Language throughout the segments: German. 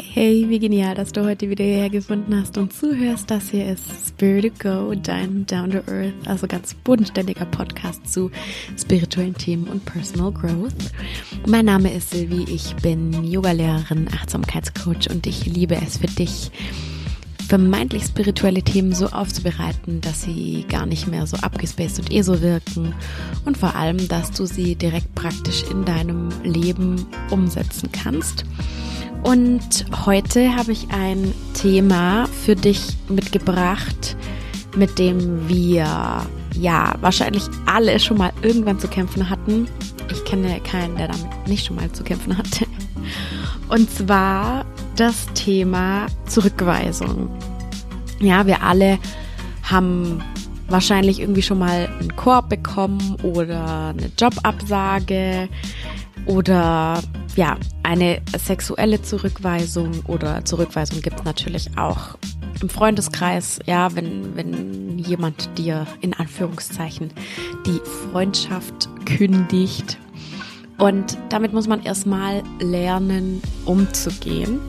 Hey, hey, wie genial, dass du heute wieder hierher gefunden hast und zuhörst. Das hier ist Spirit to Go, dein Down to Earth, also ganz bodenständiger Podcast zu spirituellen Themen und Personal Growth. Mein Name ist Silvi, ich bin Yogalehrerin, Achtsamkeitscoach und ich liebe es für dich, vermeintlich spirituelle Themen so aufzubereiten, dass sie gar nicht mehr so abgespaced und eh so wirken und vor allem, dass du sie direkt praktisch in deinem Leben umsetzen kannst. Und heute habe ich ein Thema für dich mitgebracht, mit dem wir ja wahrscheinlich alle schon mal irgendwann zu kämpfen hatten. Ich kenne keinen, der damit nicht schon mal zu kämpfen hatte. Und zwar das Thema Zurückweisung. Ja, wir alle haben wahrscheinlich irgendwie schon mal einen Korb bekommen oder eine Jobabsage oder ja, eine sexuelle Zurückweisung oder Zurückweisung gibt es natürlich auch im Freundeskreis, ja, wenn, wenn jemand dir in Anführungszeichen die Freundschaft kündigt. Und damit muss man erstmal lernen, umzugehen.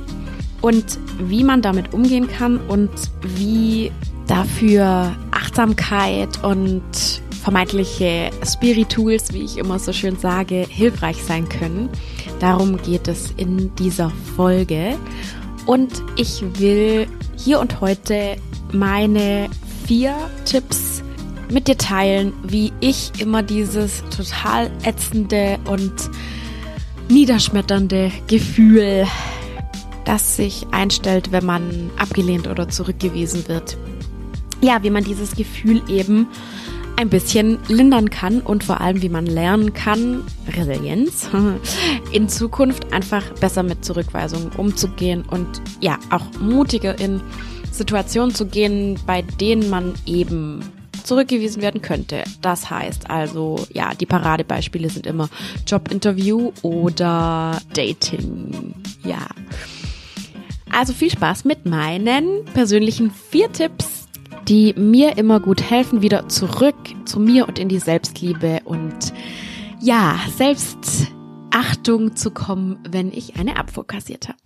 Und wie man damit umgehen kann und wie dafür Achtsamkeit und vermeintliche Spirituals, wie ich immer so schön sage, hilfreich sein können. Darum geht es in dieser Folge. Und ich will hier und heute meine vier Tipps mit dir teilen, wie ich immer dieses total ätzende und niederschmetternde Gefühl, das sich einstellt, wenn man abgelehnt oder zurückgewiesen wird. Ja, wie man dieses Gefühl eben ein bisschen lindern kann und vor allem, wie man lernen kann, Resilienz, in Zukunft einfach besser mit Zurückweisungen umzugehen und ja, auch mutiger in Situationen zu gehen, bei denen man eben zurückgewiesen werden könnte. Das heißt also, ja, die Paradebeispiele sind immer Jobinterview oder Dating. Ja. Also viel Spaß mit meinen persönlichen vier Tipps die mir immer gut helfen, wieder zurück zu mir und in die Selbstliebe und ja, Selbstachtung zu kommen, wenn ich eine Abfuhr kassiert habe.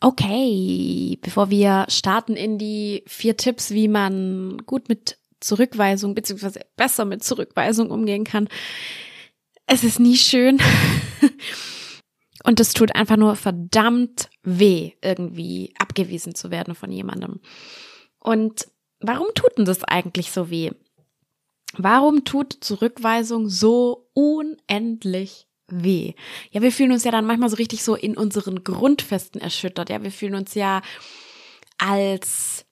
Okay, bevor wir starten in die vier Tipps, wie man gut mit Zurückweisung beziehungsweise besser mit Zurückweisung umgehen kann. Es ist nie schön. Und es tut einfach nur verdammt weh, irgendwie abgewiesen zu werden von jemandem. Und warum tut denn das eigentlich so weh? Warum tut Zurückweisung so unendlich weh? Ja, wir fühlen uns ja dann manchmal so richtig so in unseren Grundfesten erschüttert. Ja, wir fühlen uns ja als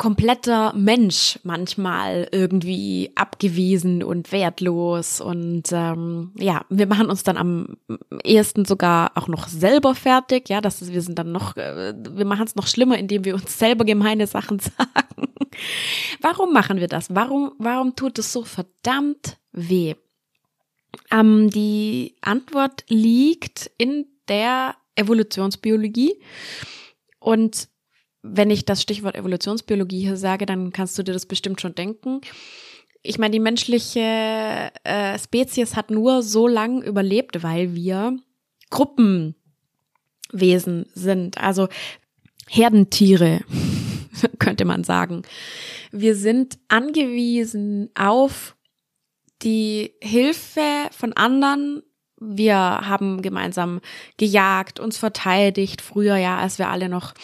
kompletter Mensch manchmal irgendwie abgewiesen und wertlos und ähm, ja, wir machen uns dann am ehesten sogar auch noch selber fertig, ja, das ist, wir sind dann noch, äh, wir machen es noch schlimmer, indem wir uns selber gemeine Sachen sagen. warum machen wir das? Warum, warum tut es so verdammt weh? Ähm, die Antwort liegt in der Evolutionsbiologie und wenn ich das Stichwort Evolutionsbiologie hier sage, dann kannst du dir das bestimmt schon denken. Ich meine, die menschliche äh, Spezies hat nur so lang überlebt, weil wir Gruppenwesen sind, also Herdentiere, könnte man sagen. Wir sind angewiesen auf die Hilfe von anderen. Wir haben gemeinsam gejagt, uns verteidigt, früher ja, als wir alle noch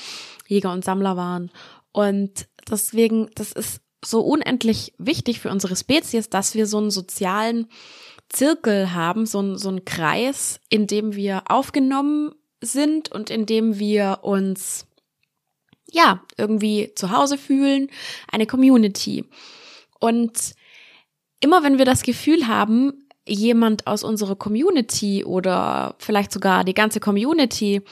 Jäger und Sammler waren. Und deswegen, das ist so unendlich wichtig für unsere Spezies, dass wir so einen sozialen Zirkel haben, so, ein, so einen Kreis, in dem wir aufgenommen sind und in dem wir uns ja irgendwie zu Hause fühlen, eine Community. Und immer wenn wir das Gefühl haben, jemand aus unserer Community oder vielleicht sogar die ganze Community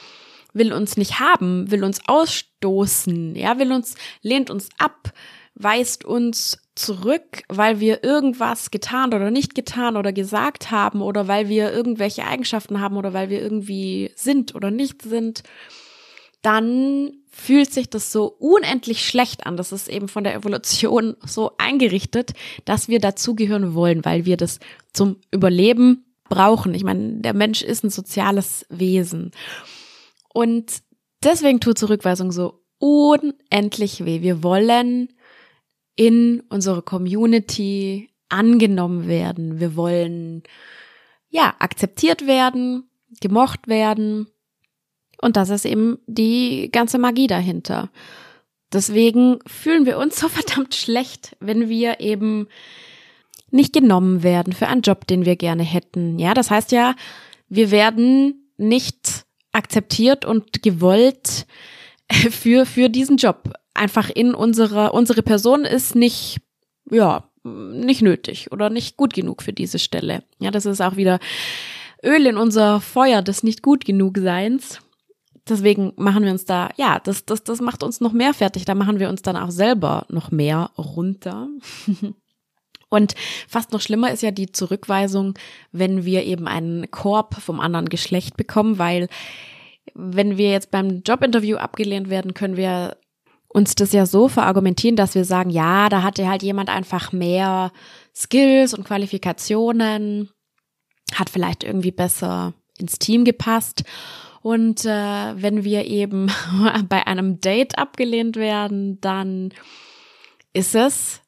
will uns nicht haben, will uns ausstoßen, ja, will uns, lehnt uns ab, weist uns zurück, weil wir irgendwas getan oder nicht getan oder gesagt haben oder weil wir irgendwelche Eigenschaften haben oder weil wir irgendwie sind oder nicht sind, dann fühlt sich das so unendlich schlecht an. Das ist eben von der Evolution so eingerichtet, dass wir dazugehören wollen, weil wir das zum Überleben brauchen. Ich meine, der Mensch ist ein soziales Wesen. Und deswegen tut Zurückweisung so unendlich weh. Wir wollen in unsere Community angenommen werden. Wir wollen, ja, akzeptiert werden, gemocht werden. Und das ist eben die ganze Magie dahinter. Deswegen fühlen wir uns so verdammt schlecht, wenn wir eben nicht genommen werden für einen Job, den wir gerne hätten. Ja, das heißt ja, wir werden nicht akzeptiert und gewollt für, für diesen Job. Einfach in unserer, unsere Person ist nicht, ja, nicht nötig oder nicht gut genug für diese Stelle. Ja, das ist auch wieder Öl in unser Feuer des nicht gut genug Seins. Deswegen machen wir uns da, ja, das, das, das macht uns noch mehr fertig. Da machen wir uns dann auch selber noch mehr runter. Und fast noch schlimmer ist ja die Zurückweisung, wenn wir eben einen Korb vom anderen Geschlecht bekommen, weil wenn wir jetzt beim Jobinterview abgelehnt werden, können wir uns das ja so verargumentieren, dass wir sagen, ja, da hatte halt jemand einfach mehr Skills und Qualifikationen, hat vielleicht irgendwie besser ins Team gepasst. Und äh, wenn wir eben bei einem Date abgelehnt werden, dann ist es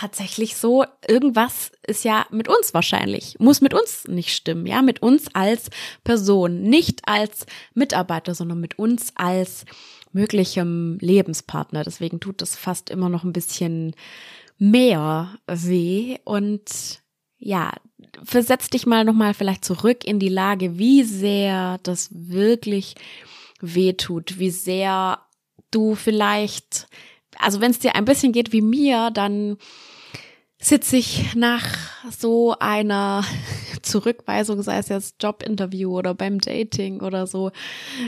tatsächlich so, irgendwas ist ja mit uns wahrscheinlich, muss mit uns nicht stimmen, ja, mit uns als Person, nicht als Mitarbeiter, sondern mit uns als möglichem Lebenspartner. Deswegen tut das fast immer noch ein bisschen mehr weh und ja, versetz dich mal nochmal vielleicht zurück in die Lage, wie sehr das wirklich weh tut, wie sehr du vielleicht also wenn es dir ein bisschen geht wie mir, dann sitze ich nach so einer Zurückweisung, sei es jetzt Jobinterview oder beim Dating oder so,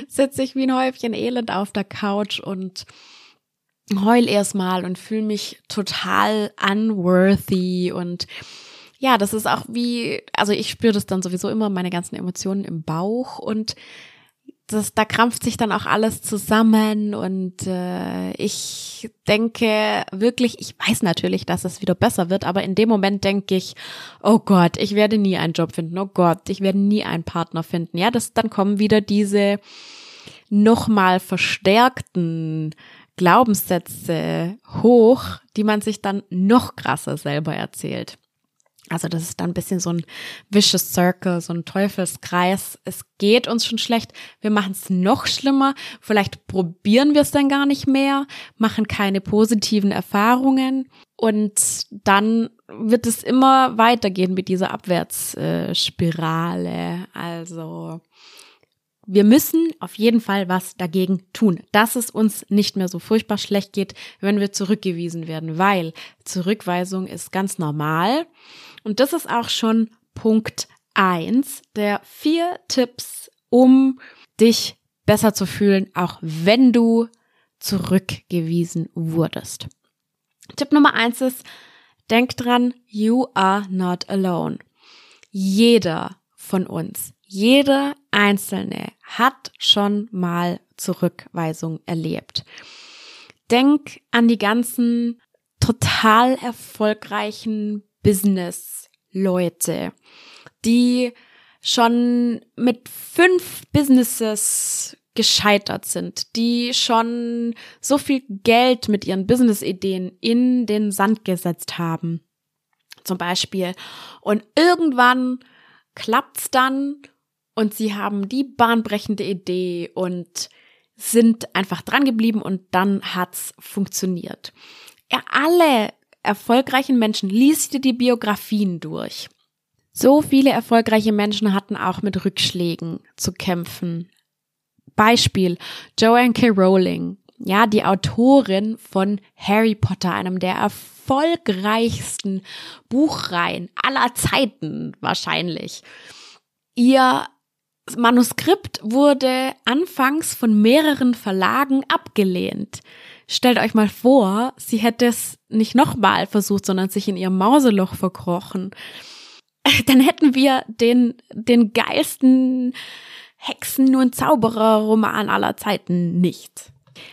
sitze ich wie ein Häufchen Elend auf der Couch und heul erstmal und fühle mich total unworthy und ja, das ist auch wie, also ich spüre das dann sowieso immer, meine ganzen Emotionen im Bauch und das, da krampft sich dann auch alles zusammen und äh, ich denke wirklich, ich weiß natürlich, dass es wieder besser wird, aber in dem Moment denke ich, oh Gott, ich werde nie einen Job finden, oh Gott, ich werde nie einen Partner finden. Ja, das dann kommen wieder diese nochmal verstärkten Glaubenssätze hoch, die man sich dann noch krasser selber erzählt. Also das ist dann ein bisschen so ein vicious circle, so ein Teufelskreis. Es geht uns schon schlecht, wir machen es noch schlimmer. Vielleicht probieren wir es dann gar nicht mehr, machen keine positiven Erfahrungen und dann wird es immer weitergehen mit dieser Abwärtsspirale. Also wir müssen auf jeden Fall was dagegen tun, dass es uns nicht mehr so furchtbar schlecht geht, wenn wir zurückgewiesen werden, weil Zurückweisung ist ganz normal. Und das ist auch schon Punkt eins der vier Tipps, um dich besser zu fühlen, auch wenn du zurückgewiesen wurdest. Tipp Nummer eins ist, denk dran, you are not alone. Jeder von uns, jeder Einzelne hat schon mal Zurückweisung erlebt. Denk an die ganzen total erfolgreichen Business-Leute, die schon mit fünf Businesses gescheitert sind, die schon so viel Geld mit ihren Business-Ideen in den Sand gesetzt haben. Zum Beispiel. Und irgendwann klappt's dann und sie haben die bahnbrechende Idee und sind einfach dran geblieben und dann hat's funktioniert. Ja, alle erfolgreichen Menschen, lies dir die Biografien durch. So viele erfolgreiche Menschen hatten auch mit Rückschlägen zu kämpfen. Beispiel Joanne K. Rowling, ja, die Autorin von Harry Potter, einem der erfolgreichsten Buchreihen aller Zeiten wahrscheinlich. Ihr Manuskript wurde anfangs von mehreren Verlagen abgelehnt. Stellt euch mal vor, sie hätte es nicht nochmal versucht, sondern sich in ihrem Mauseloch verkrochen. Dann hätten wir den, den geilsten Hexen- und Zauberer-Roman aller Zeiten nicht.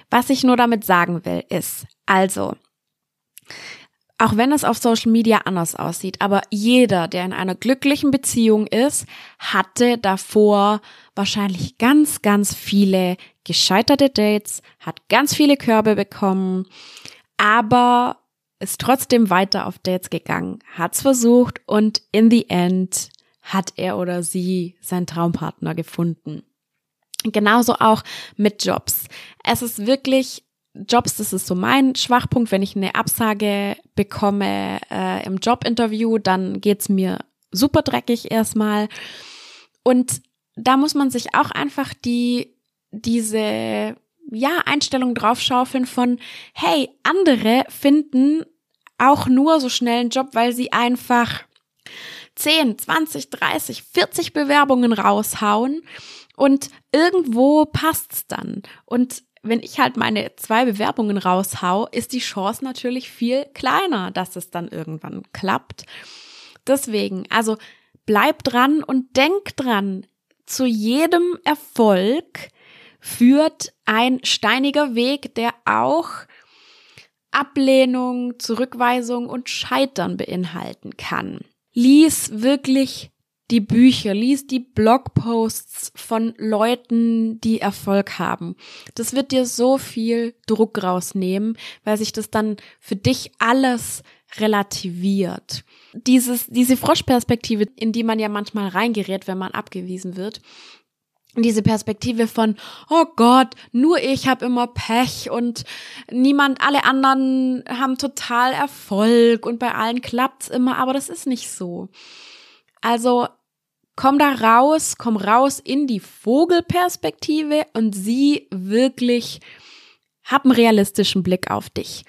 Was ich nur damit sagen will, ist, also, auch wenn es auf Social Media anders aussieht, aber jeder, der in einer glücklichen Beziehung ist, hatte davor wahrscheinlich ganz, ganz viele gescheiterte Dates, hat ganz viele Körbe bekommen, aber ist trotzdem weiter auf Dates gegangen, hat's versucht und in the end hat er oder sie seinen Traumpartner gefunden. Genauso auch mit Jobs. Es ist wirklich Jobs, das ist so mein Schwachpunkt. Wenn ich eine Absage bekomme äh, im Jobinterview, dann geht's mir super dreckig erstmal. Und da muss man sich auch einfach die, diese, ja, Einstellung draufschaufeln von, hey, andere finden auch nur so schnell einen Job, weil sie einfach 10, 20, 30, 40 Bewerbungen raushauen und irgendwo passt's dann. Und wenn ich halt meine zwei Bewerbungen raushau, ist die Chance natürlich viel kleiner, dass es dann irgendwann klappt. Deswegen, also bleib dran und denk dran, zu jedem Erfolg führt ein steiniger Weg, der auch Ablehnung, Zurückweisung und Scheitern beinhalten kann. Lies wirklich die Bücher, lies die Blogposts von Leuten, die Erfolg haben. Das wird dir so viel Druck rausnehmen, weil sich das dann für dich alles relativiert. Dieses, diese Froschperspektive, in die man ja manchmal reingerät, wenn man abgewiesen wird, diese Perspektive von, oh Gott, nur ich habe immer Pech und niemand, alle anderen haben total Erfolg und bei allen klappt's immer, aber das ist nicht so. Also komm da raus, komm raus in die Vogelperspektive und sieh wirklich, hab einen realistischen Blick auf dich.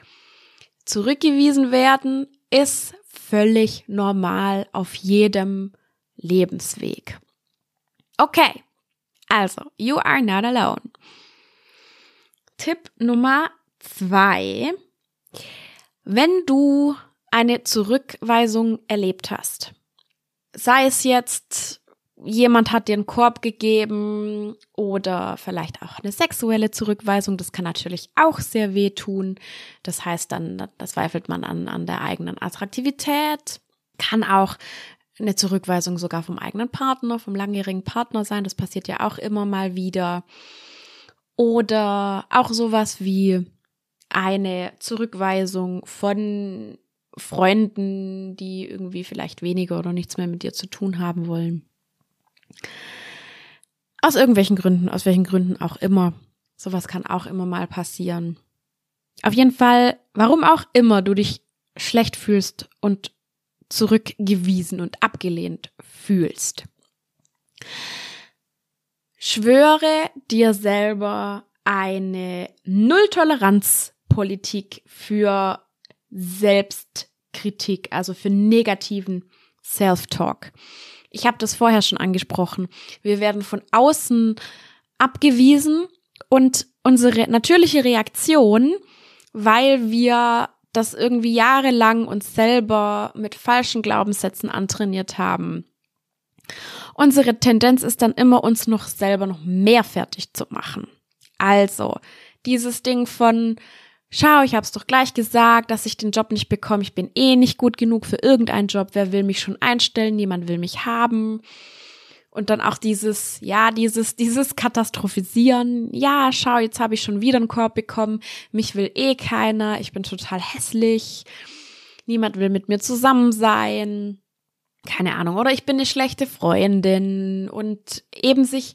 Zurückgewiesen werden ist völlig normal auf jedem Lebensweg. Okay, also, you are not alone. Tipp Nummer zwei. Wenn du eine Zurückweisung erlebt hast, sei es jetzt jemand hat dir einen Korb gegeben oder vielleicht auch eine sexuelle Zurückweisung. Das kann natürlich auch sehr wehtun. Das heißt dann, da zweifelt man an, an der eigenen Attraktivität. Kann auch eine Zurückweisung sogar vom eigenen Partner, vom langjährigen Partner sein. Das passiert ja auch immer mal wieder. Oder auch sowas wie eine Zurückweisung von Freunden, die irgendwie vielleicht weniger oder nichts mehr mit dir zu tun haben wollen. Aus irgendwelchen Gründen, aus welchen Gründen auch immer. Sowas kann auch immer mal passieren. Auf jeden Fall, warum auch immer du dich schlecht fühlst und zurückgewiesen und abgelehnt fühlst. Schwöre dir selber eine Nulltoleranzpolitik für Selbstkritik, also für negativen Self-Talk. Ich habe das vorher schon angesprochen. Wir werden von außen abgewiesen und unsere natürliche Reaktion, weil wir das irgendwie jahrelang uns selber mit falschen Glaubenssätzen antrainiert haben. Unsere Tendenz ist dann immer, uns noch selber noch mehr fertig zu machen. Also, dieses Ding von, schau, ich hab's doch gleich gesagt, dass ich den Job nicht bekomme, ich bin eh nicht gut genug für irgendeinen Job, wer will mich schon einstellen, niemand will mich haben. Und dann auch dieses, ja, dieses, dieses Katastrophisieren. Ja, schau, jetzt habe ich schon wieder einen Korb bekommen. Mich will eh keiner. Ich bin total hässlich. Niemand will mit mir zusammen sein. Keine Ahnung. Oder ich bin eine schlechte Freundin. Und eben sich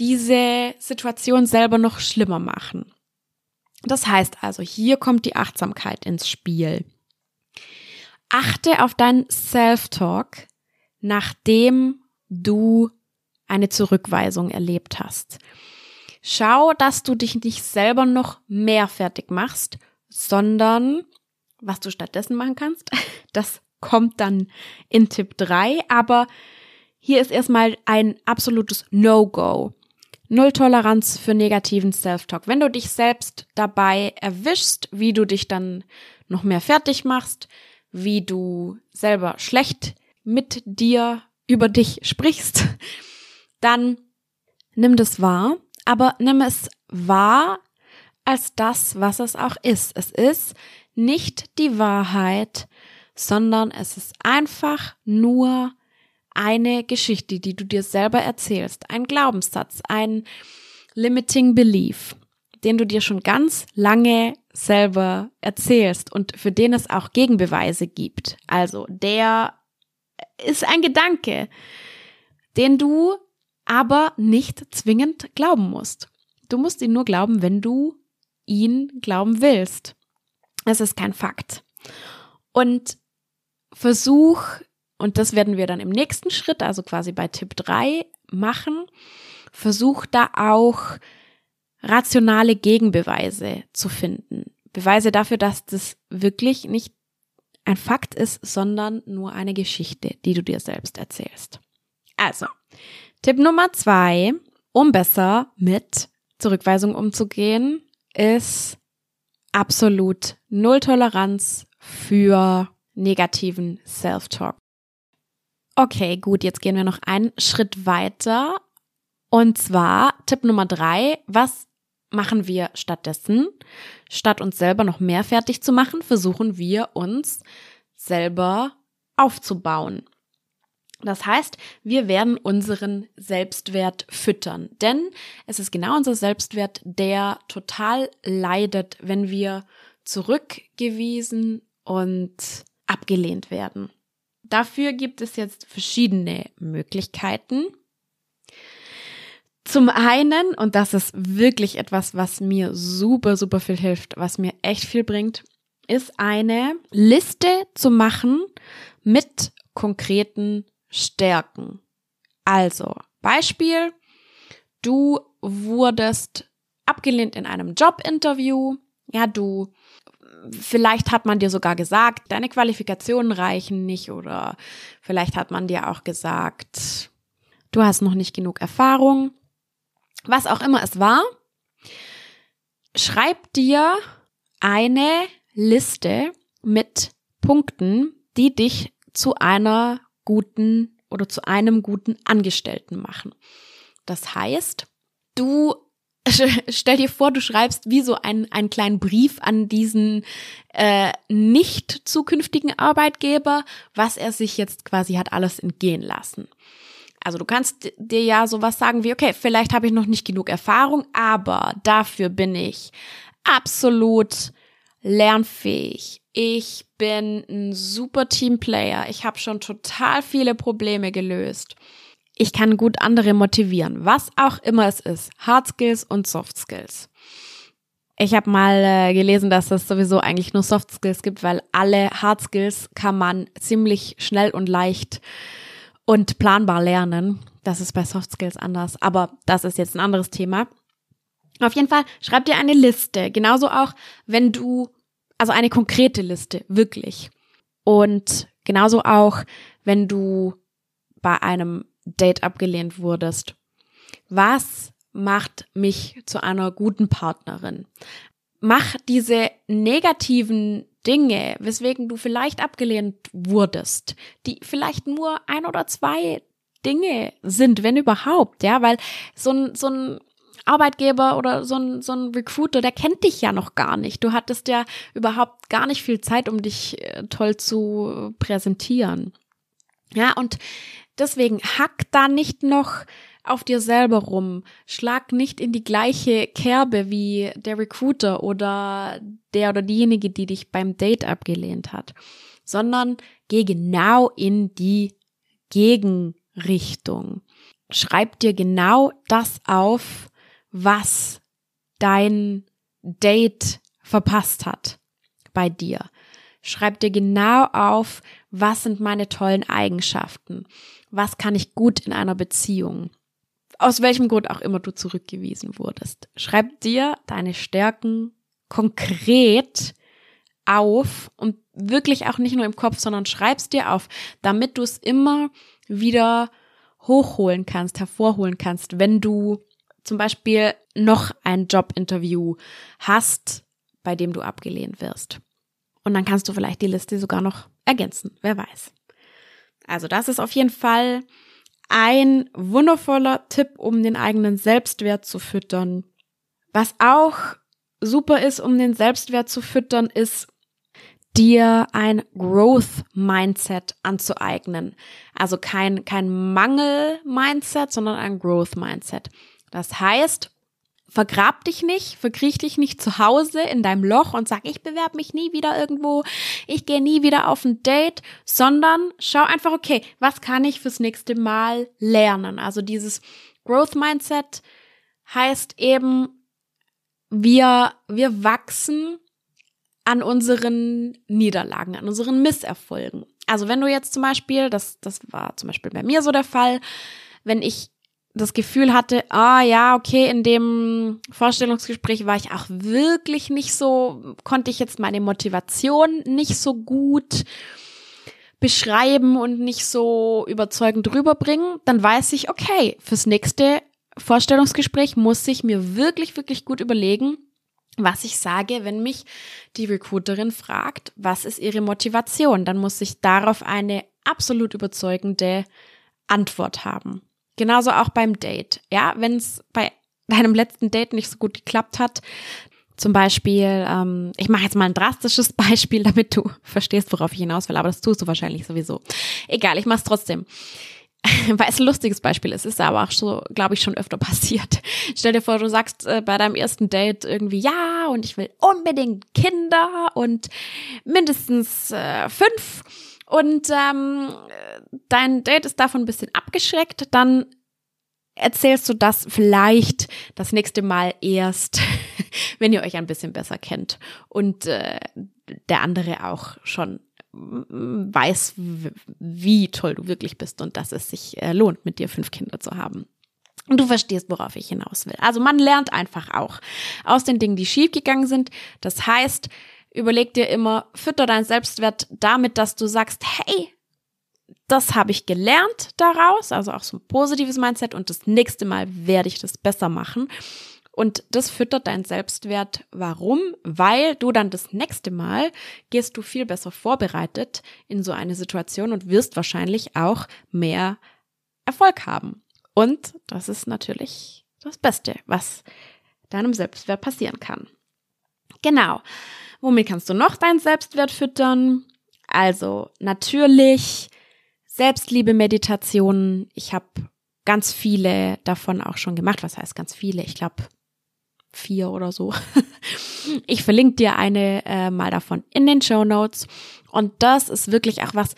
diese Situation selber noch schlimmer machen. Das heißt also, hier kommt die Achtsamkeit ins Spiel. Achte auf deinen Self-Talk, nachdem du eine Zurückweisung erlebt hast. Schau, dass du dich nicht selber noch mehr fertig machst, sondern was du stattdessen machen kannst, das kommt dann in Tipp 3, aber hier ist erstmal ein absolutes No-Go. Null Toleranz für negativen Self-Talk. Wenn du dich selbst dabei erwischst, wie du dich dann noch mehr fertig machst, wie du selber schlecht mit dir über dich sprichst, dann nimm das wahr, aber nimm es wahr als das, was es auch ist. Es ist nicht die Wahrheit, sondern es ist einfach nur eine Geschichte, die du dir selber erzählst, ein Glaubenssatz, ein limiting belief, den du dir schon ganz lange selber erzählst und für den es auch Gegenbeweise gibt. Also der ist ein Gedanke, den du aber nicht zwingend glauben musst. Du musst ihn nur glauben, wenn du ihn glauben willst. Es ist kein Fakt. Und versuch, und das werden wir dann im nächsten Schritt, also quasi bei Tipp 3 machen, versuch da auch rationale Gegenbeweise zu finden. Beweise dafür, dass das wirklich nicht ein Fakt ist, sondern nur eine Geschichte, die du dir selbst erzählst. Also, Tipp Nummer zwei, um besser mit Zurückweisung umzugehen, ist absolut Null Toleranz für negativen Self-Talk. Okay, gut, jetzt gehen wir noch einen Schritt weiter. Und zwar Tipp Nummer drei, was machen wir stattdessen? Statt uns selber noch mehr fertig zu machen, versuchen wir uns selber aufzubauen. Das heißt, wir werden unseren Selbstwert füttern, denn es ist genau unser Selbstwert, der total leidet, wenn wir zurückgewiesen und abgelehnt werden. Dafür gibt es jetzt verschiedene Möglichkeiten. Zum einen, und das ist wirklich etwas, was mir super, super viel hilft, was mir echt viel bringt, ist eine Liste zu machen mit konkreten Stärken. Also, Beispiel, du wurdest abgelehnt in einem Jobinterview. Ja, du, vielleicht hat man dir sogar gesagt, deine Qualifikationen reichen nicht oder vielleicht hat man dir auch gesagt, du hast noch nicht genug Erfahrung. Was auch immer es war, schreib dir eine Liste mit Punkten, die dich zu einer guten oder zu einem guten Angestellten machen. Das heißt, du stell dir vor, du schreibst wie so einen, einen kleinen Brief an diesen äh, nicht zukünftigen Arbeitgeber, was er sich jetzt quasi hat alles entgehen lassen. Also du kannst dir ja sowas sagen wie, okay, vielleicht habe ich noch nicht genug Erfahrung, aber dafür bin ich absolut lernfähig. Ich bin ein super Teamplayer. Ich habe schon total viele Probleme gelöst. Ich kann gut andere motivieren, was auch immer es ist. Hard Skills und Soft Skills. Ich habe mal äh, gelesen, dass es sowieso eigentlich nur Soft Skills gibt, weil alle Hard Skills kann man ziemlich schnell und leicht und planbar lernen. Das ist bei Soft Skills anders, aber das ist jetzt ein anderes Thema. Auf jeden Fall schreib dir eine Liste. Genauso auch, wenn du, also eine konkrete Liste, wirklich. Und genauso auch, wenn du bei einem Date abgelehnt wurdest. Was macht mich zu einer guten Partnerin? Mach diese negativen Dinge, weswegen du vielleicht abgelehnt wurdest, die vielleicht nur ein oder zwei Dinge sind, wenn überhaupt, ja, weil so ein, so ein Arbeitgeber oder so ein, so ein Recruiter, der kennt dich ja noch gar nicht. Du hattest ja überhaupt gar nicht viel Zeit, um dich äh, toll zu präsentieren. Ja, und deswegen hack da nicht noch auf dir selber rum. Schlag nicht in die gleiche Kerbe wie der Recruiter oder der oder diejenige, die dich beim Date abgelehnt hat, sondern geh genau in die Gegenrichtung. Schreib dir genau das auf, was dein Date verpasst hat bei dir. Schreib dir genau auf, was sind meine tollen Eigenschaften? Was kann ich gut in einer Beziehung? Aus welchem Grund auch immer du zurückgewiesen wurdest. Schreib dir deine Stärken konkret auf und wirklich auch nicht nur im Kopf, sondern schreibst dir auf, damit du es immer wieder hochholen kannst, hervorholen kannst, wenn du zum Beispiel noch ein Jobinterview hast, bei dem du abgelehnt wirst. Und dann kannst du vielleicht die Liste sogar noch ergänzen, wer weiß. Also das ist auf jeden Fall ein wundervoller Tipp, um den eigenen Selbstwert zu füttern. Was auch super ist, um den Selbstwert zu füttern, ist dir ein Growth Mindset anzueignen. Also kein, kein Mangel Mindset, sondern ein Growth Mindset. Das heißt, vergrab dich nicht, verkriech dich nicht zu Hause in deinem Loch und sag, ich bewerbe mich nie wieder irgendwo, ich gehe nie wieder auf ein Date, sondern schau einfach, okay, was kann ich fürs nächste Mal lernen? Also dieses Growth Mindset heißt eben, wir, wir wachsen an unseren Niederlagen, an unseren Misserfolgen. Also wenn du jetzt zum Beispiel, das, das war zum Beispiel bei mir so der Fall, wenn ich das Gefühl hatte, ah ja, okay, in dem Vorstellungsgespräch war ich auch wirklich nicht so, konnte ich jetzt meine Motivation nicht so gut beschreiben und nicht so überzeugend rüberbringen, dann weiß ich, okay, fürs nächste Vorstellungsgespräch muss ich mir wirklich, wirklich gut überlegen, was ich sage, wenn mich die Recruiterin fragt, was ist ihre Motivation, dann muss ich darauf eine absolut überzeugende Antwort haben. Genauso auch beim Date. Ja, wenn es bei deinem letzten Date nicht so gut geklappt hat, zum Beispiel, ähm, ich mache jetzt mal ein drastisches Beispiel, damit du verstehst, worauf ich hinaus will, aber das tust du wahrscheinlich sowieso. Egal, ich mache es trotzdem. Weil es ein lustiges Beispiel ist, ist aber auch so, glaube ich, schon öfter passiert. Stell dir vor, du sagst äh, bei deinem ersten Date irgendwie, ja, und ich will unbedingt Kinder und mindestens äh, fünf und ähm, dein Date ist davon ein bisschen abgeschreckt, dann erzählst du das vielleicht das nächste Mal erst, wenn ihr euch ein bisschen besser kennt und äh, der andere auch schon weiß, wie toll du wirklich bist und dass es sich äh, lohnt, mit dir fünf Kinder zu haben. Und du verstehst, worauf ich hinaus will. Also man lernt einfach auch aus den Dingen, die schiefgegangen sind. Das heißt, überleg dir immer, fütter deinen Selbstwert damit, dass du sagst, hey, das habe ich gelernt daraus, also auch so ein positives Mindset und das nächste Mal werde ich das besser machen. Und das füttert deinen Selbstwert. Warum? Weil du dann das nächste Mal gehst du viel besser vorbereitet in so eine Situation und wirst wahrscheinlich auch mehr Erfolg haben. Und das ist natürlich das Beste, was deinem Selbstwert passieren kann. Genau. Womit kannst du noch deinen Selbstwert füttern? Also natürlich Selbstliebe-Meditationen. Ich habe ganz viele davon auch schon gemacht. Was heißt ganz viele? Ich glaube vier oder so. Ich verlinke dir eine äh, mal davon in den Show Notes. Und das ist wirklich auch was,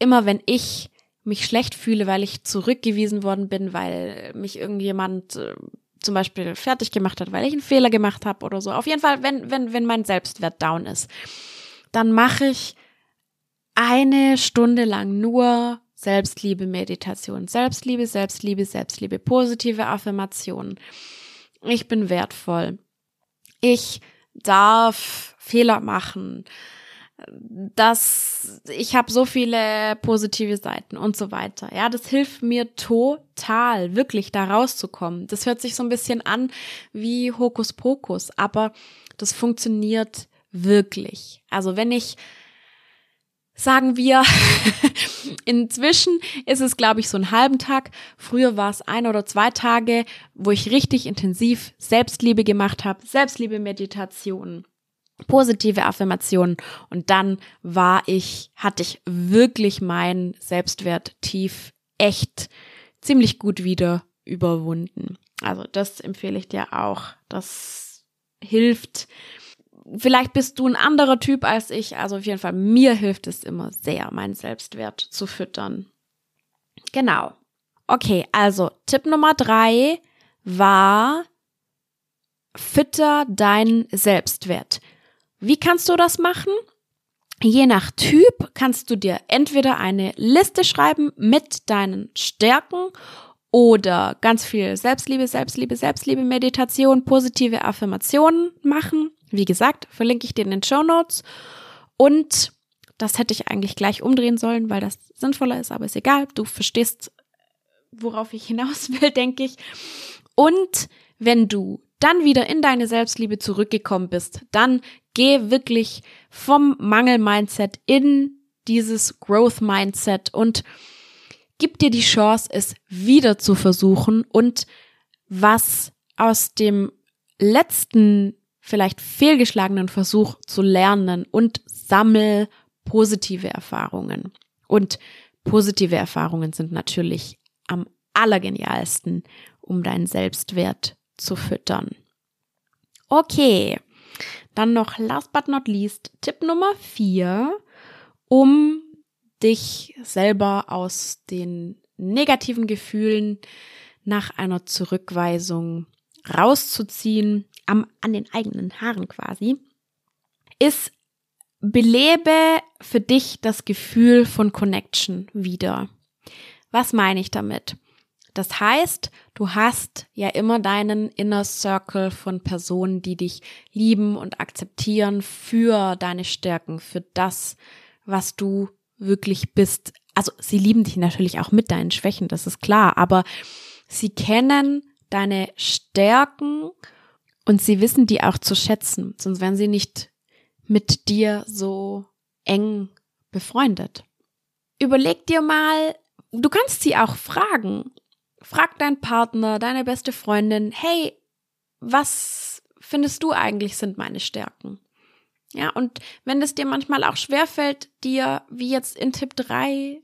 immer wenn ich mich schlecht fühle, weil ich zurückgewiesen worden bin, weil mich irgendjemand äh, zum Beispiel fertig gemacht hat, weil ich einen Fehler gemacht habe oder so. Auf jeden Fall, wenn, wenn, wenn mein Selbstwert down ist, dann mache ich eine Stunde lang nur Selbstliebe, Meditation, Selbstliebe, Selbstliebe, Selbstliebe, positive Affirmationen. Ich bin wertvoll. Ich darf Fehler machen dass ich habe so viele positive Seiten und so weiter. Ja, das hilft mir total, wirklich da rauszukommen. Das hört sich so ein bisschen an wie Hokuspokus, aber das funktioniert wirklich. Also wenn ich sagen wir, inzwischen ist es, glaube ich, so einen halben Tag. Früher war es ein oder zwei Tage, wo ich richtig intensiv Selbstliebe gemacht habe, Selbstliebe-Meditationen positive Affirmationen und dann war ich, hatte ich wirklich meinen Selbstwert tief echt ziemlich gut wieder überwunden. Also das empfehle ich dir auch. Das hilft. Vielleicht bist du ein anderer Typ als ich. Also auf jeden Fall, mir hilft es immer sehr, meinen Selbstwert zu füttern. Genau. Okay, also Tipp Nummer drei war, fütter deinen Selbstwert. Wie kannst du das machen? Je nach Typ kannst du dir entweder eine Liste schreiben mit deinen Stärken oder ganz viel Selbstliebe, Selbstliebe, Selbstliebe, Meditation, positive Affirmationen machen. Wie gesagt, verlinke ich dir in den Show Notes. Und das hätte ich eigentlich gleich umdrehen sollen, weil das sinnvoller ist, aber ist egal. Du verstehst, worauf ich hinaus will, denke ich. Und wenn du dann wieder in deine Selbstliebe zurückgekommen bist, dann geh wirklich vom Mangel-Mindset in dieses Growth-Mindset und gib dir die Chance, es wieder zu versuchen und was aus dem letzten vielleicht fehlgeschlagenen Versuch zu lernen und sammel positive Erfahrungen. Und positive Erfahrungen sind natürlich am allergenialsten, um deinen Selbstwert zu füttern. Okay, dann noch last but not least Tipp Nummer vier, um dich selber aus den negativen Gefühlen nach einer Zurückweisung rauszuziehen, am, an den eigenen Haaren quasi, ist belebe für dich das Gefühl von Connection wieder. Was meine ich damit? Das heißt, du hast ja immer deinen Inner Circle von Personen, die dich lieben und akzeptieren für deine Stärken, für das, was du wirklich bist. Also sie lieben dich natürlich auch mit deinen Schwächen, das ist klar, aber sie kennen deine Stärken und sie wissen die auch zu schätzen, sonst wären sie nicht mit dir so eng befreundet. Überleg dir mal, du kannst sie auch fragen. Frag deinen Partner, deine beste Freundin, hey, was findest du eigentlich sind meine Stärken? Ja, und wenn es dir manchmal auch schwerfällt, dir, wie jetzt in Tipp 3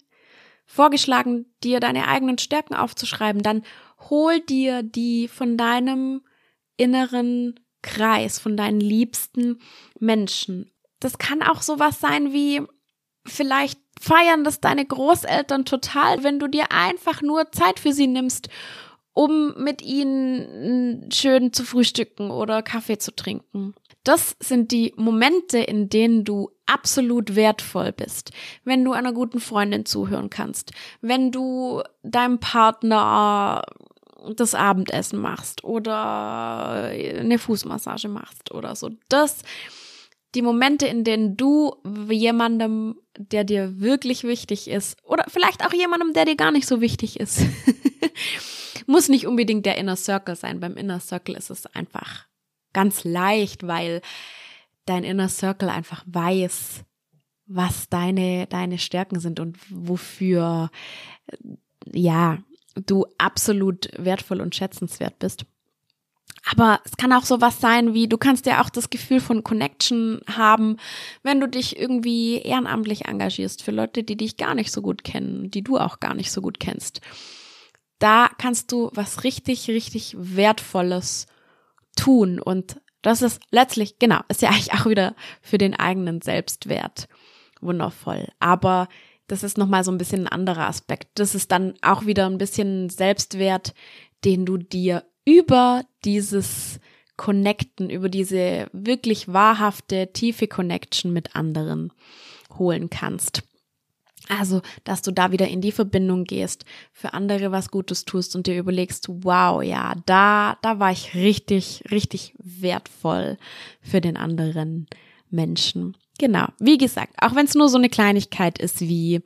vorgeschlagen, dir deine eigenen Stärken aufzuschreiben, dann hol dir die von deinem inneren Kreis, von deinen liebsten Menschen. Das kann auch sowas sein wie, vielleicht feiern das deine Großeltern total, wenn du dir einfach nur Zeit für sie nimmst, um mit ihnen schön zu frühstücken oder Kaffee zu trinken. Das sind die Momente, in denen du absolut wertvoll bist. Wenn du einer guten Freundin zuhören kannst, wenn du deinem Partner das Abendessen machst oder eine Fußmassage machst oder so. Das, die Momente, in denen du jemandem, der dir wirklich wichtig ist, oder vielleicht auch jemandem, der dir gar nicht so wichtig ist, muss nicht unbedingt der Inner Circle sein. Beim Inner Circle ist es einfach ganz leicht, weil dein Inner Circle einfach weiß, was deine, deine Stärken sind und wofür, ja, du absolut wertvoll und schätzenswert bist. Aber es kann auch sowas sein wie, du kannst ja auch das Gefühl von Connection haben, wenn du dich irgendwie ehrenamtlich engagierst für Leute, die dich gar nicht so gut kennen, die du auch gar nicht so gut kennst. Da kannst du was richtig, richtig Wertvolles tun und das ist letztlich, genau, ist ja eigentlich auch wieder für den eigenen Selbstwert wundervoll. Aber das ist nochmal so ein bisschen ein anderer Aspekt. Das ist dann auch wieder ein bisschen Selbstwert, den du dir über dieses Connecten, über diese wirklich wahrhafte, tiefe Connection mit anderen holen kannst. Also, dass du da wieder in die Verbindung gehst, für andere was Gutes tust und dir überlegst, wow, ja, da, da war ich richtig, richtig wertvoll für den anderen Menschen. Genau, wie gesagt, auch wenn es nur so eine Kleinigkeit ist wie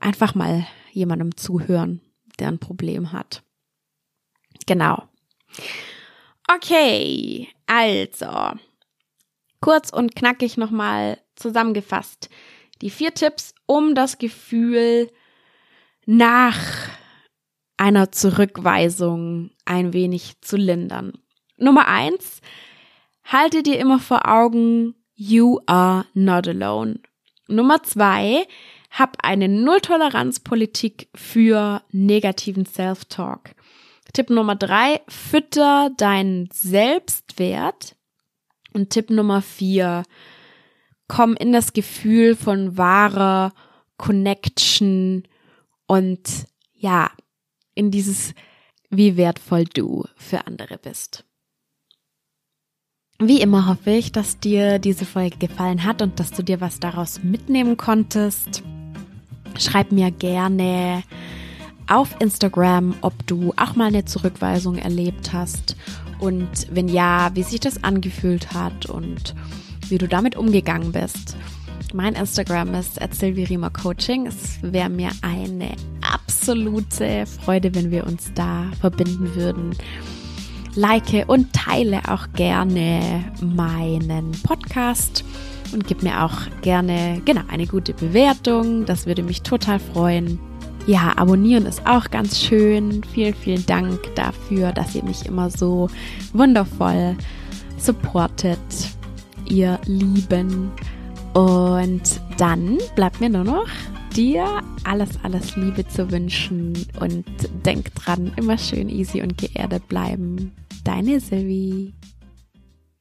einfach mal jemandem zuhören, der ein Problem hat. Genau. Okay, also kurz und knackig nochmal zusammengefasst. Die vier Tipps, um das Gefühl nach einer Zurückweisung ein wenig zu lindern. Nummer eins, halte dir immer vor Augen, you are not alone. Nummer zwei, hab eine Nulltoleranzpolitik für negativen Self-Talk. Tipp Nummer drei, fütter deinen Selbstwert. Und Tipp Nummer vier, komm in das Gefühl von wahrer Connection und ja, in dieses, wie wertvoll du für andere bist. Wie immer hoffe ich, dass dir diese Folge gefallen hat und dass du dir was daraus mitnehmen konntest. Schreib mir gerne auf Instagram, ob du auch mal eine Zurückweisung erlebt hast und wenn ja, wie sich das angefühlt hat und wie du damit umgegangen bist. Mein Instagram ist Silvirima Coaching. Es wäre mir eine absolute Freude, wenn wir uns da verbinden würden like und teile auch gerne meinen Podcast und gib mir auch gerne, genau, eine gute Bewertung. Das würde mich total freuen. Ja, abonnieren ist auch ganz schön. Vielen, vielen Dank dafür, dass ihr mich immer so wundervoll supportet, ihr Lieben. Und dann bleibt mir nur noch dir alles, alles Liebe zu wünschen und denk dran, immer schön easy und geerdet bleiben. Deine Sylvie.